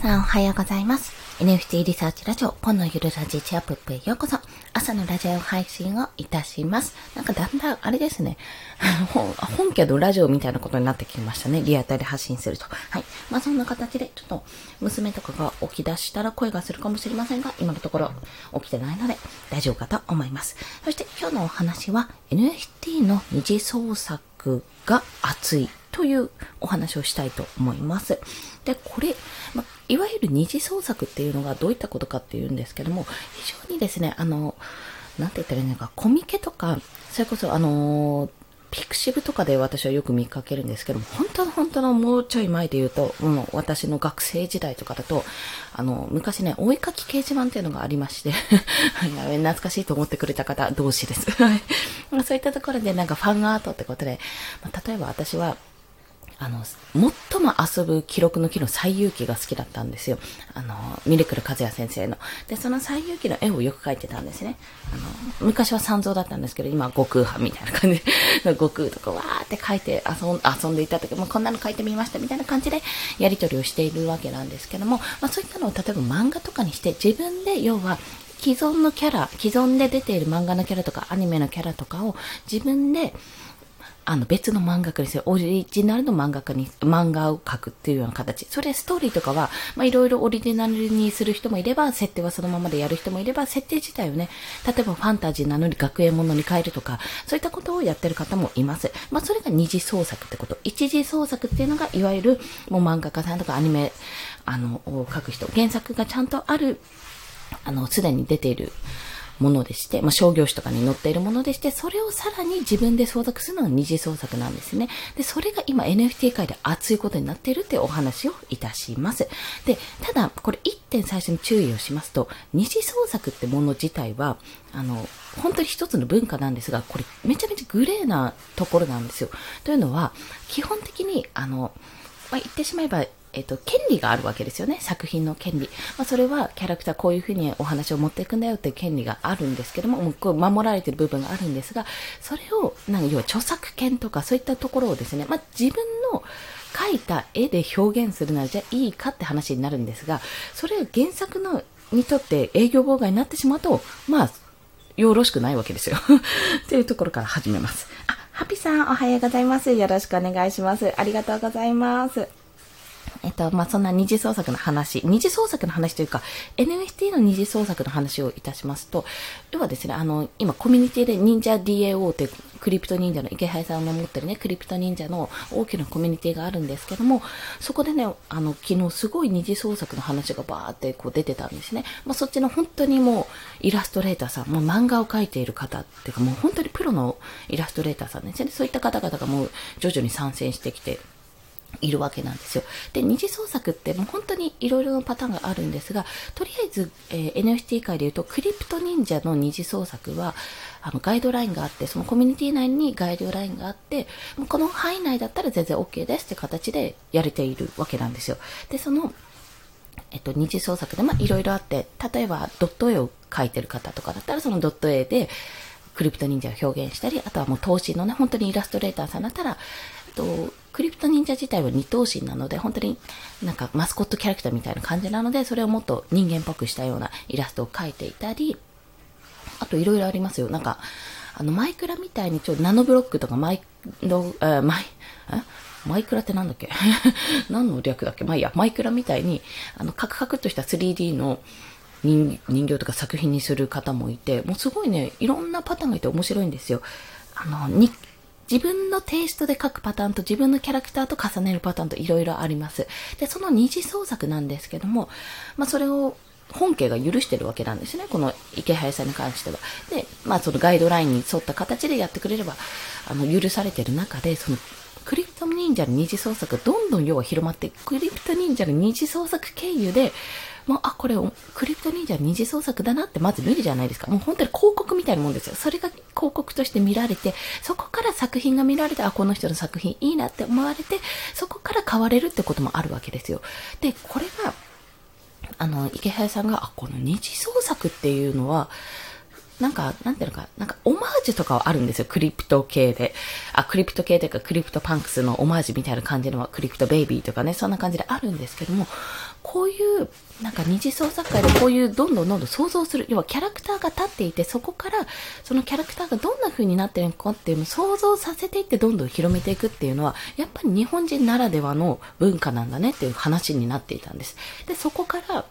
さんおはようございます。NFT リサーチラジオ、ポンのゆるラジチアップへようこそ。朝のラジオ配信をいたします。なんかだんだん、あれですね。本本家のラジオみたいなことになってきましたね。リアタイで発信すると。はい。まあそんな形で、ちょっと娘とかが起き出したら声がするかもしれませんが、今のところ起きてないので大丈夫かと思います。そして今日のお話は NFT の二次創作が熱いというお話をしたいと思います。で、これ、ま、いわゆる二次創作っていうのがどういったことかっていうんですけども、非常にですね、あの、なんて言ったらいいのか、コミケとか、それこそあのピクシブとかで私はよく見かけるんですけども、本当の本当のもうちょい前で言うと、もう私の学生時代とかだと、あの、昔ね、追いかき掲示板っていうのがありまして 懐かしいと思ってくれた方同士です。そういったところでなんかファンアートってことで、まあ、例えば私は、あの、最も遊ぶ記録の木の最遊記が好きだったんですよ。あの、ミレクル和也先生の。で、その最遊記の絵をよく描いてたんですね。あの、昔は三蔵だったんですけど、今は悟空派みたいな感じで、悟空とかわーって描いて遊ん遊んでいた時もこんなの描いてみましたみたいな感じでやり取りをしているわけなんですけども、まあそういったのを例えば漫画とかにして自分で要は既存のキャラ、既存で出ている漫画のキャラとかアニメのキャラとかを自分であの別の漫画家にする。オリジナルの漫画家に、漫画を描くっていうような形。それストーリーとかは、まあいろいろオリジナルにする人もいれば、設定はそのままでやる人もいれば、設定自体をね、例えばファンタジーなのに学園ものに変えるとか、そういったことをやってる方もいます。まあそれが二次創作ってこと。一次創作っていうのが、いわゆるもう漫画家さんとかアニメ、あの、を書く人。原作がちゃんとある、あの、すでに出ている。ものでして、まあ、商業誌とかに載っているものでして、それをさらに自分で創作するのが二次創作なんですね。で、それが今 NFT 界で熱いことになっているってお話をいたします。で、ただ、これ一点最初に注意をしますと、二次創作ってもの自体は、あの、本当に一つの文化なんですが、これめちゃめちゃグレーなところなんですよ。というのは、基本的に、あの、まあ、言ってしまえば、えっと、権利があるわけですよね。作品の権利。まあ、それはキャラクターこういうふうにお話を持っていくんだよっていう権利があるんですけども、もうこう守られてる部分があるんですが、それを、なんか要は著作権とかそういったところをですね、まあ、自分の描いた絵で表現するならじゃあいいかって話になるんですが、それが原作のにとって営業妨害になってしまうと、まあ、よろしくないわけですよ。っていうところから始めます。あ、ハピさんおはようございます。よろしくお願いします。ありがとうございます。えっと、まあ、そんな二次創作の話、二次創作の話というか、NFT の二次創作の話をいたしますと、要はですね、あの、今コミュニティで忍者 DAO ってクリプト忍者の池原さんが持ってるね、クリプト忍者の大きなコミュニティがあるんですけども、そこでね、あの、昨日すごい二次創作の話がバーってこう出てたんですね。まあ、そっちの本当にもう、イラストレーターさん、もう漫画を描いている方っていうか、もう本当にプロのイラストレーターさんですね。そういった方々がもう徐々に参戦してきて、いるわけなんですよ。で、二次創作ってもう本当にいろいろなパターンがあるんですが、とりあえず、えー、NFT 界で言うと、クリプト忍者の二次創作は、あの、ガイドラインがあって、そのコミュニティ内にガイドラインがあって、この範囲内だったら全然 OK ですって形でやれているわけなんですよ。で、その、えっと、二次創作で、まあ、いろいろあって、例えば、ドット絵を描いてる方とかだったら、そのドット絵で、クリプト忍者を表現したり、あとはもう投資のね、本当にイラストレーターさんだったら、と、クリプト忍者自体は二頭身なので、本当になんかマスコットキャラクターみたいな感じなので、それをもっと人間っぽくしたようなイラストを描いていたり、あといろいろありますよ。なんか、あの、マイクラみたいにちょナノブロックとかマイロ、えマイ、マイクラってなんだっけ？何の略だっけ？まあいいや、マイクラみたいに、あの、カクカクとした 3D の人形とか作品にする方もいて、もうすごいね、いろんなパターンがいて面白いんですよ。あの、日自分のテイストで書くパターンと自分のキャラクターと重ねるパターンといろいろあります。で、その二次創作なんですけども、まあそれを本家が許してるわけなんですね。この池原さんに関しては。で、まあそのガイドラインに沿った形でやってくれれば、あの、許されてる中で、そのクリプト忍者の二次創作がどんどん要は広まって、クリプト忍者の二次創作経由で、もう、あ、これ、クリプト忍者二次創作だなってまず見るじゃないですか。もう本当に広告みたいなもんですよ。それが広告として見られて、そこから作品が見られて、あ、この人の作品いいなって思われて、そこから買われるってこともあるわけですよ。で、これが、あの、池原さんが、あ、この二次創作っていうのは、なんか、なんていうのか、なんかオマージュとかはあるんですよ。クリプト系で。あ、クリプト系というか、 CryptoPunks のオマージュみたいな感じのクリプトベイビーとかね、そんな感じであるんですけども、こういう、なんか二次創作会でこういうどんどんどんどん想像する。要はキャラクターが立っていて、そこからそのキャラクターがどんな風になってるのかっていうのを想像させていってどんどん広めていくっていうのは、やっぱり日本人ならではの文化なんだねっていう話になっていたんです。で、そこから、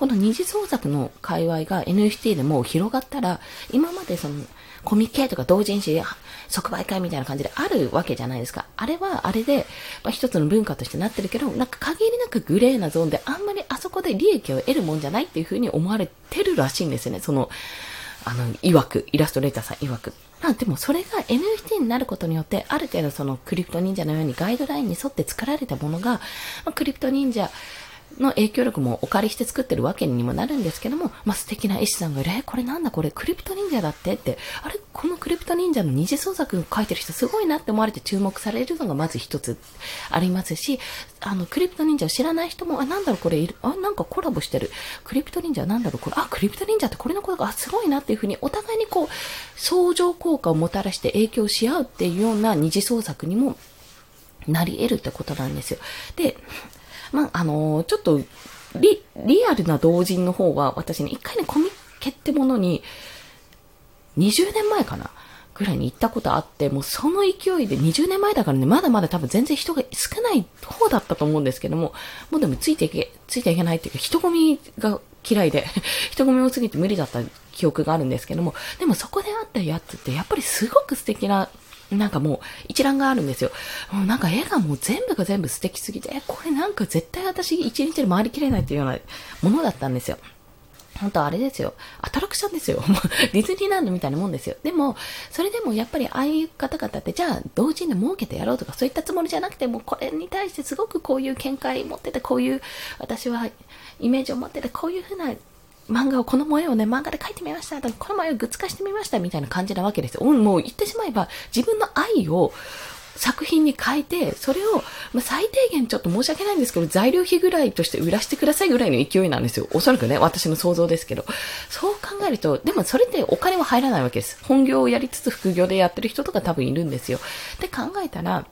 この二次創作の界隈が NFT でも広がったら、今までその、コミケとか同人誌、即売会みたいな感じであるわけじゃないですか。あれはあれで、まあ、一つの文化としてなってるけど、なんか限りなくグレーなゾーンであんまりあそこで利益を得るもんじゃないっていうふうに思われてるらしいんですよね。その、あの、曰く、イラストレーターさん曰く。まあでもそれが NFT になることによって、ある程度そのクリプト忍者のようにガイドラインに沿って作られたものが、まあ、クリプト忍者の影響力もお借りして作ってるわけにもなるんですけども、まあ、素敵な絵師さんがいる、え、これなんだ？これ、クリプト忍者だって？って、あれ、このクリプト忍者の二次創作書いてる人すごいなって思われて注目されるのがまず一つありますし、あの、クリプト忍者を知らない人も、あ、なんだろう？これいる、あ、なんかコラボしてる。クリプト忍者なんだろう？これ、あ、クリプト忍者ってこれのことが、あ、すごいなっていうふうに、お互いにこう、相乗効果をもたらして影響し合うっていうような二次創作にもなり得るってことなんですよ。で、まあ、あのー、ちょっと、リ、リアルな同人の方は、私ね、一回ね、コミケってものに、20年前かなぐらいに行ったことあって、もうその勢いで20年前だからね、まだまだ多分全然人が少ない方だったと思うんですけども、もうでもついていけ、ついていけないっていうか、人混みが嫌いで、人混み多すぎて無理だった記憶があるんですけども、でもそこで会ったやつってやっぱりすごく素敵ななんかもう一覧があるんですよ。もうなんか絵がもう全部が全部素敵すぎて、これなんか絶対私一日で回りきれないっていうようなものだったんですよ。本当あれですよ。アトラクションですよ。ディズニーランドみたいなもんですよ。でも、それでもやっぱりああいう方々って、じゃあ同時に儲けてやろうとかそういったつもりじゃなくても、これに対してすごくこういう見解持ってて、こういう私はイメージを持ってて、こういうふうな漫画を、この萌えをね、漫画で描いてみました。この萌えをグッズ化してみました。みたいな感じなわけですよ。うんもう言ってしまえば、自分の愛を作品に変えて、それを、ま、最低限ちょっと申し訳ないんですけど、材料費ぐらいとして売らせてくださいぐらいの勢いなんですよ。おそらくね、私の想像ですけど。そう考えると、でもそれってお金は入らないわけです。本業をやりつつ副業でやってる人とか多分いるんですよ。で考えたら、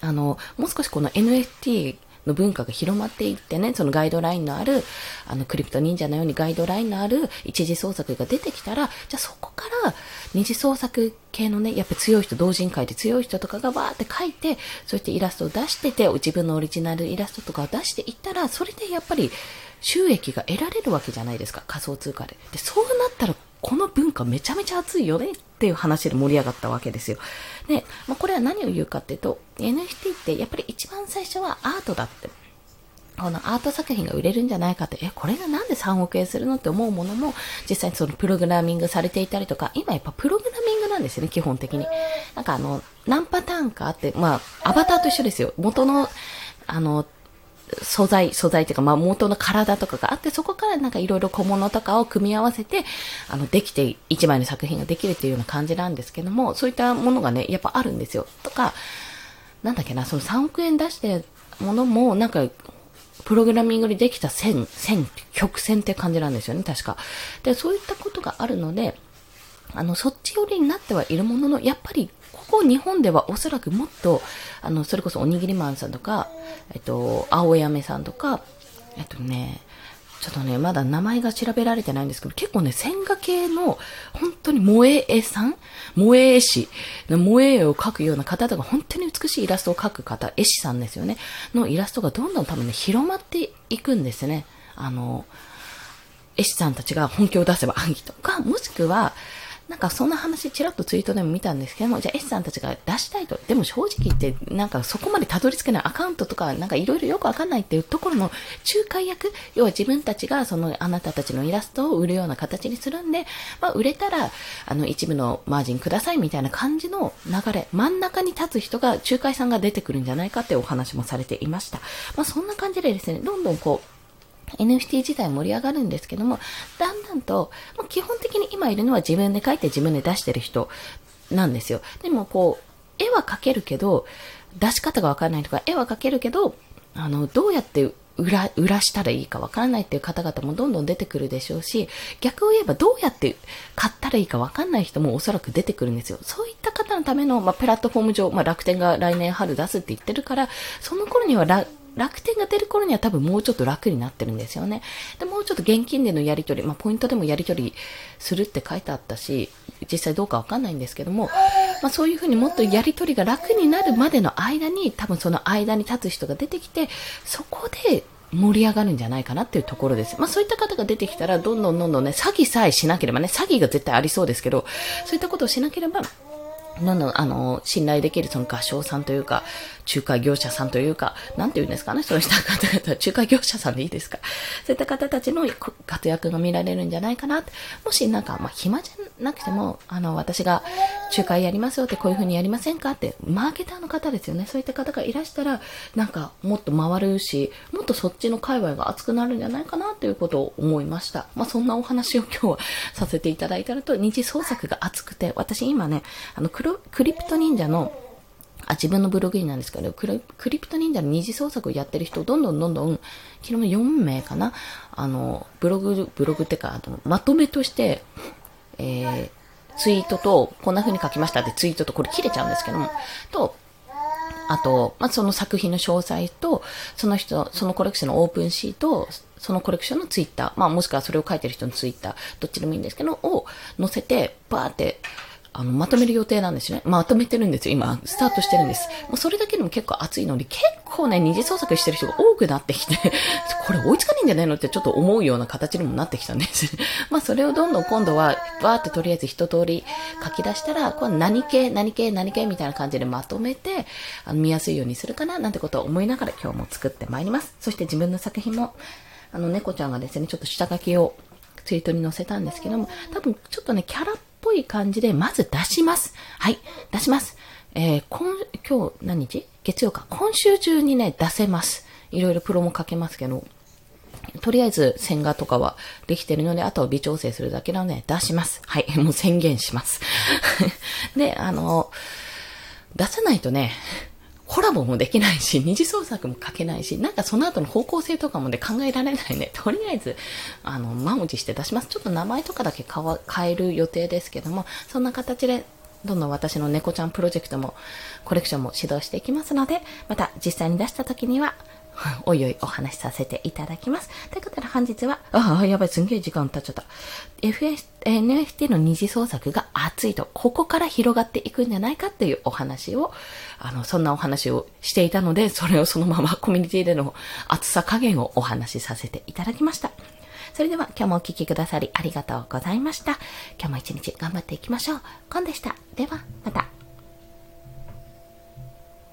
あの、もう少しこの NFT の文化が広まっていってね、そのガイドラインのある、あの、クリプト忍者のようにガイドラインのある一次創作が出てきたら、じゃあそこから二次創作系のね、やっぱ強い人、同人会で強い人とかがわーって書いて、そしてイラストを出してて、自分のオリジナルイラストとかを出していったら、それでやっぱり収益が得られるわけじゃないですか、仮想通貨で。で、そうなったらこの文化めちゃめちゃ熱いよねっていう話で盛り上がったわけですよ。で、まあ、これは何を言うかっていうと、NFT ってやっぱり一番最初はアートだって。このアート作品が売れるんじゃないかって、え、これがなんで3億円するのって思うものも、実際にそのプログラミングされていたりとか、今やっぱプログラミングなんですよね、基本的に。なんかあの、何パターンかあって、まあ、アバターと一緒ですよ。元の、あの、素材、素材っていうか、まあ、元の体とかがあって、そこからなんかいろいろ小物とかを組み合わせて、あの、できて、一枚の作品ができるっていうような感じなんですけども、そういったものがね、やっぱあるんですよ。とか、なんだっけな、その3億円出してものも、なんか、プログラミングにできた線、線、曲線って感じなんですよね、確か。で、そういったことがあるので、あの、そっち寄りになってはいるものの、やっぱりここ日本ではおそらくもっと、あの、それこそおにぎりマンさんとか、えっと、青やめさんとか、えっとね、ちょっとね、まだ名前が調べられてないんですけど、結構ね、線画系の、本当に萌え絵さん萌え絵師の萌え絵を描くような方とか、本当に美しいイラストを描く方、絵師さんですよね。のイラストがどんどん多分ね、広まっていくんですね。あの、絵師さんたちが本気を出せば暗記とか、もしくは、なんかそんな話ちらっとツイートでも見たんですけども、じゃあ S さんたちが出したいと。でも正直言って、なんかそこまでたどり着けないアカウントとか、なんかいろいろよくわかんないっていうところの仲介役、要は自分たちがそのあなたたちのイラストを売るような形にするんで、まあ売れたら、あの一部のマージンくださいみたいな感じの流れ、真ん中に立つ人が仲介さんが出てくるんじゃないかっていうお話もされていました。まあそんな感じでですね、どんどんこう、NFT 自体盛り上がるんですけども、だんだんと、もう基本的に今いるのは自分で描いて自分で出してる人なんですよ。でもこう、絵は描けるけど、出し方がわからないとか、絵は描けるけど、あの、どうやって売売ら、売らしたらいいかわからないっていう方々もどんどん出てくるでしょうし、逆を言えばどうやって買ったらいいかわかんない人もおそらく出てくるんですよ。そういった方のための、まあ、プラットフォーム上、まあ、楽天が来年春出すって言ってるから、その頃には楽天が出る頃には多分もうちょっと楽になってるんですよね。で、もうちょっと現金でのやり取り、まあ、ポイントでもやり取りするって書いてあったし、実際どうかわかんないんですけども、まあ、そういうふうにもっとやり取りが楽になるまでの間に、多分その間に立つ人が出てきて、そこで盛り上がるんじゃないかなっていうところです。まあそういった方が出てきたら、どんどんどんどんね、詐欺さえしなければね、詐欺が絶対ありそうですけど、そういったことをしなければ、どんどん、あの、信頼できるその合唱さんというか、仲介業者さんというか、なんて言うんですかね、そうした方々、仲介業者さんでいいですか。そういった方たちの活躍が見られるんじゃないかな。もしなんか、まあ、暇じゃなくても、あの、私が仲介やりますよってこういう風にやりませんかって、マーケターの方ですよね。そういった方がいらしたら、なんか、もっと回るし、もっとそっちの界隈が熱くなるんじゃないかなということを思いました。まあ、そんなお話を今日はさせていただいたのと、二次創作が熱くて、私今ね、あの、クリプト忍者のあ、自分のブログになんですけど、クリプト忍者の二次創作をやってる人、どんどんどんどん、昨日4名かな、あの、ブログ、ブログってか、あのまとめとして、えー、ツイートと、こんな風に書きましたってツイートと、これ切れちゃうんですけども、と、あと、まあ、その作品の詳細と、その人、そのコレクションのオープンシート、そのコレクションのツイッター、まあ、もしくはそれを書いてる人のツイッター、どっちでもいいんですけど、を載せて、バーって、あの、まとめる予定なんですね。まとめてるんですよ。今、スタートしてるんです。もうそれだけでも結構熱いのに、結構ね、二次創作してる人が多くなってきて、これ追いつかないんじゃないのってちょっと思うような形にもなってきたんです。まあ、それをどんどん今度は、バーってとりあえず一通り書き出したら、これ何系、何系、何系みたいな感じでまとめて、あの見やすいようにするかな、なんてことを思いながら今日も作ってまいります。そして自分の作品も、あの、猫ちゃんがですね、ちょっと下書きをツイートに載せたんですけども、多分ちょっとね、キャラっぽい感じで、まず出します。はい、出します。えー、今、今日何日？月曜か。今週中にね、出せます。いろいろプロもかけますけど、とりあえず線画とかはできてるので、あとは微調整するだけなので出します。はい、もう宣言します。で、あの、出さないとね、コラボもできないし、二次創作も書けないし、なんかその後の方向性とかもで考えられないね。とりあえず、あの、満を持して出します。ちょっと名前とかだけ変える予定ですけども、そんな形でどんどん私の猫ちゃんプロジェクトも、コレクションも指導していきますので、また実際に出した時には、おいおいお話しさせていただきます。ということで本日は、ああ、やばい、すんげえ時間経っちゃった。FS、NFT の二次創作が熱いと、ここから広がっていくんじゃないかっていうお話を、あの、そんなお話をしていたので、それをそのまま コミュニティでの熱さ加減をお話しさせていただきました。それでは今日もお聴きくださりありがとうございました。今日も一日頑張っていきましょう。コンでした。では、また。